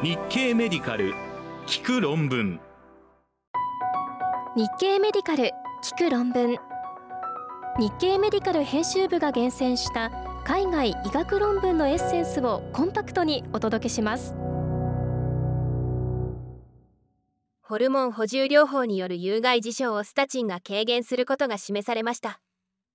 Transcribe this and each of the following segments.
日経メディカル聞く論文。日経メディカル聞く論文。日経メディカル編集部が厳選した海外医学論文のエッセンスをコンパクトにお届けします。ホルモン補充療法による有害事象をスタチンが軽減することが示されました。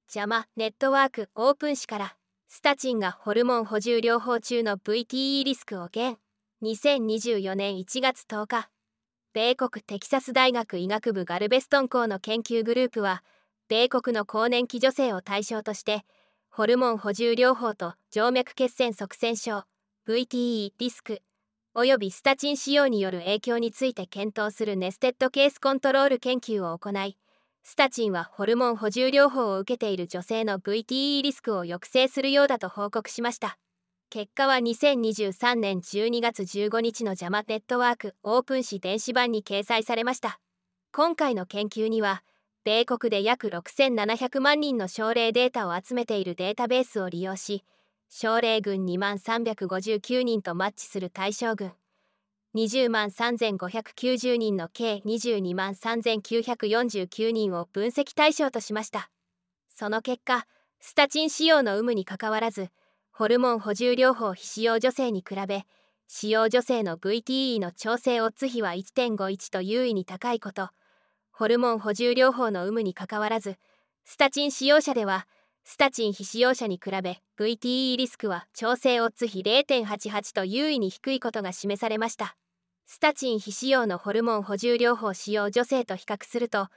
邪魔ネットワークオープン誌からスタチンがホルモン補充療法中の VTE リスクを減2024年1月10日米国テキサス大学医学部ガルベストン校の研究グループは米国の更年期女性を対象としてホルモン補充療法と静脈血栓塞栓症 VTE リスクおよびスタチン使用による影響について検討するネステッドケースコントロール研究を行いスタチンはホルモン補充療法を受けている女性の VTE リスクを抑制するようだと報告しました。結果は2023年12月15日のジャマネットワークオープン誌電子版に掲載されました。今回の研究には米国で約6700万人の症例データを集めているデータベースを利用し症例群2万359人とマッチする対象群20万3590人の計22万3949人を分析対象としました。その結果スタチン使用の有無にかかわらずホルモン補充療法非使用女性に比べ使用女性の VTE の調整オッズ比は1.51と優位に高いこと。ホルモン補充療法の有無にかかわらずスタチン使用者ではスタチン非使用者に比べ VTE リスクは調整オッズ比0.88と優位に低いことが示されました。スタチン非使用のホルモン補充療法使用女性と比較すると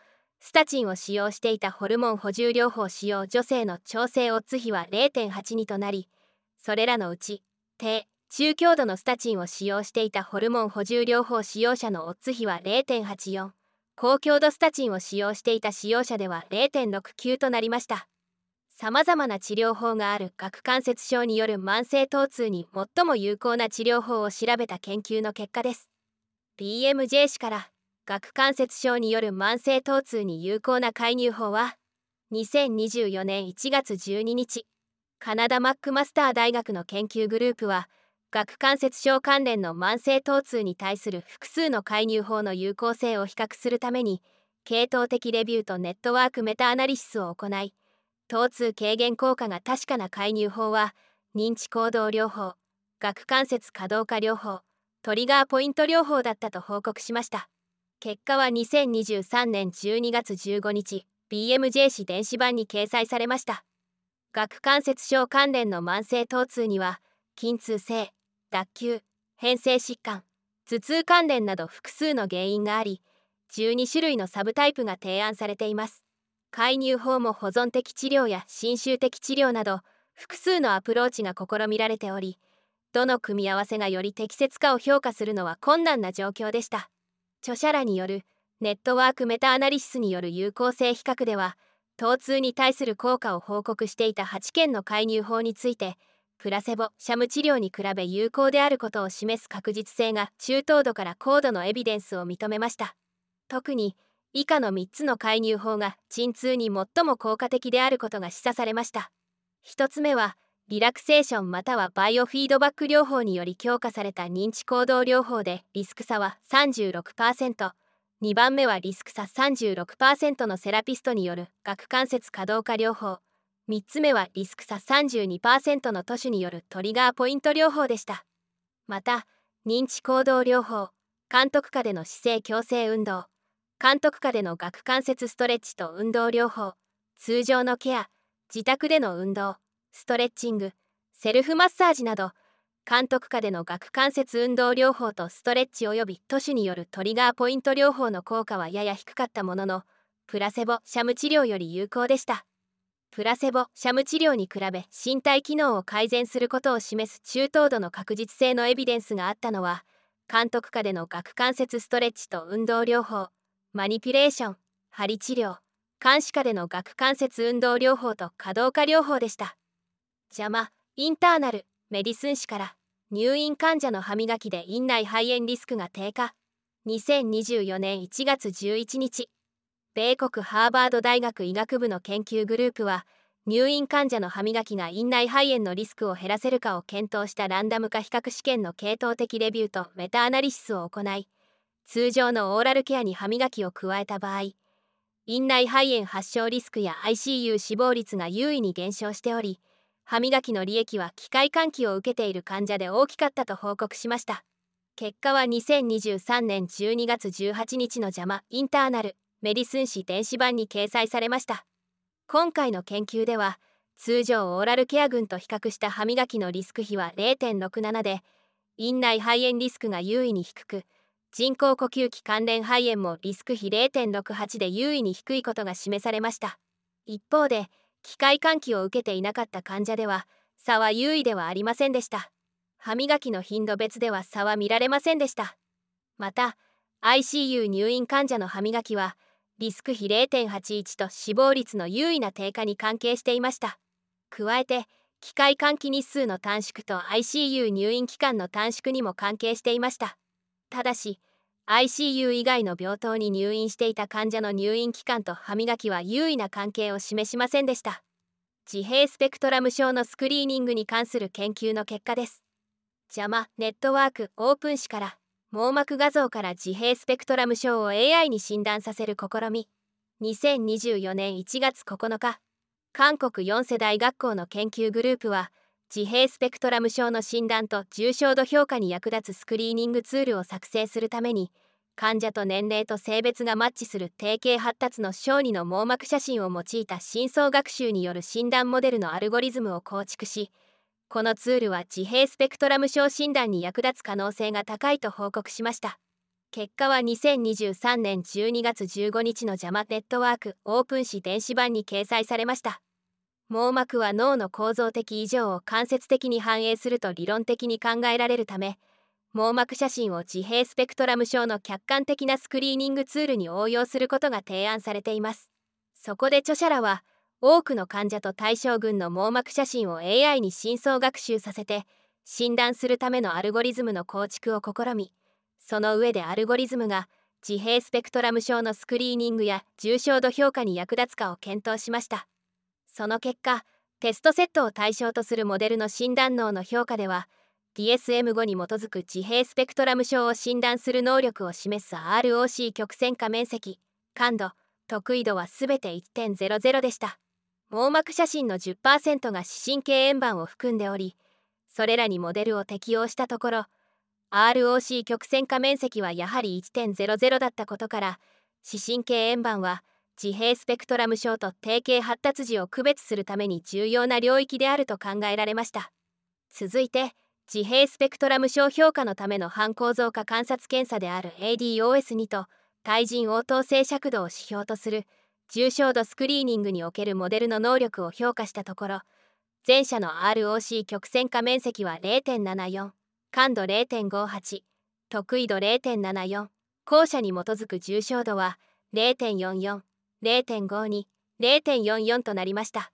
スタチンを使用していたホルモン補充療法使用女性の調整オッズ比は0.82となりそれらのうち低中強度のスタチンを使用していたホルモン補充療法使用者のオッズ比は0.84高強度スタチンを使用していた使用者では0.69となりました。さまざまな治療法がある顎関節症による慢性疼痛に最も有効な治療法を調べた研究の結果です。BMJ 氏から顎関節症による慢性疼痛に有効な介入法は2024年1月12日。カナダマックマスター大学の研究グループは顎関節症関連の慢性疼痛に対する複数の介入法の有効性を比較するために系統的レビューとネットワークメタアナリシスを行い疼痛軽減効果が確かな介入法は認知行動療法顎関節可動化療法トリガーポイント療法だったと報告しました。結果は2023年12月15日 BMJ 誌電子版に掲載されました。顎関節症関連の慢性疼痛には筋痛性脱臼変性疾患頭痛関連など複数の原因があり12種類のサブタイプが提案されています。介入法も保存的治療や侵襲的治療など複数のアプローチが試みられておりどの組み合わせがより適切かを評価するのは困難な状況でした。著者らによるネットワークメタアナリシスによる有効性比較では疼痛に対する効果を報告していた8件の介入法についてプラセボシャム治療に比べ有効であることを示す確実性が中等度から高度のエビデンスを認めました。特に以下の3つの介入法が鎮痛に最も効果的であることが示唆されました。1つ目はリラクセーションまたはバイオフィードバック療法により強化された認知行動療法でリスク差は36% 2番目はリスク差36%のセラピストによる顎関節可動化療法。3つ目はリスク差32%の都市によるトリガーポイント療法でした。また認知行動療法。監督下での姿勢矯正運動。監督下での顎関節ストレッチと運動療法。通常のケア。自宅での運動。ストレッチング。セルフマッサージなど。監督下での顎関節運動療法とストレッチ及び都市によるトリガーポイント療法の効果はやや低かったもののプラセボシャム治療より有効でした。プラセボシャム治療に比べ身体機能を改善することを示す中等度の確実性のエビデンスがあったのは監督下での顎関節ストレッチと運動療法マニピュレーション針治療監視下での顎関節運動療法と可動化療法でした。邪魔インターナル。メディスン誌から入院患者の歯磨きで院内肺炎リスクが低下。2024年1月11日米国ハーバード大学医学部の研究グループは入院患者の歯磨きが院内肺炎のリスクを減らせるかを検討したランダム化比較試験の系統的レビューとメタアナリシスを行い通常のオーラルケアに歯磨きを加えた場合院内肺炎発症リスクや ICU 死亡率が優位に減少しており歯磨きの利益は機械換気を受けている患者で大きかったと報告しました。結果は2023年12月18日の邪魔インターナルメディスン誌電子版に掲載されました。今回の研究では通常オーラルケア群と比較した歯磨きのリスク比は0.67で院内肺炎リスクが優位に低く人工呼吸器関連肺炎もリスク比0.68で優位に低いことが示されました。一方で機械換気を受けていなかった患者では差は優位ではありませんでした。歯磨きの頻度別では差は見られませんでした。また ICU 入院患者の歯磨きはリスク比0.81と死亡率の優位な低下に関係していました。加えて機械換気日数の短縮と ICU 入院期間の短縮にも関係していました。ただし ICU 以外の病棟に入院していた患者の入院期間と歯磨きは優位な関係を示しませんでした。自閉スペクトラム症のスクリーニングに関する研究の結果です。邪魔ネットワークオープン誌から網膜画像から自閉スペクトラム症を AI に診断させる試み。2024年1月9日韓国4世代学校の研究グループは自閉スペクトラム症の診断と重症度評価に役立つスクリーニングツールを作成するために患者と年齢と性別がマッチする定型発達の小児の網膜写真を用いた深層学習による診断モデルのアルゴリズムを構築しこのツールは自閉スペクトラム症診断に役立つ可能性が高いと報告しました。結果は2023年12月15日の JAMA ネットワークオープン誌電子版に掲載されました。網膜は脳の構造的異常を間接的に反映すると理論的に考えられるため網膜写真を自閉スペクトラム症の客観的なスクリーニングツールに応用することが提案されています。そこで著者らは多くの患者と対象群の網膜写真を AI に深層学習させて診断するためのアルゴリズムの構築を試みその上でアルゴリズムが自閉スペクトラム症のスクリーニングや重症度評価に役立つかを検討しました。その結果テストセットを対象とするモデルの診断能の評価では DSM5 に基づく自閉スペクトラム症を診断する能力を示す ROC 曲線化面積感度得意度は全て1.00でした。網膜写真の10%が視神経円盤を含んでおりそれらにモデルを適用したところ ROC 曲線化面積はやはり1.00だったことから視神経円盤は自閉スペクトラム症と定型発達時を区別するために重要な領域であると考えられました。続いて自閉スペクトラム症評価のための反構造化観察検査である ADOS2 と対人応答性尺度を指標とする重症度スクリーニングにおけるモデルの能力を評価したところ前者の ROC 曲線化面積は0.74感度0.58得意度0.74後者に基づく重症度は0.44 0.52、0.44となりました。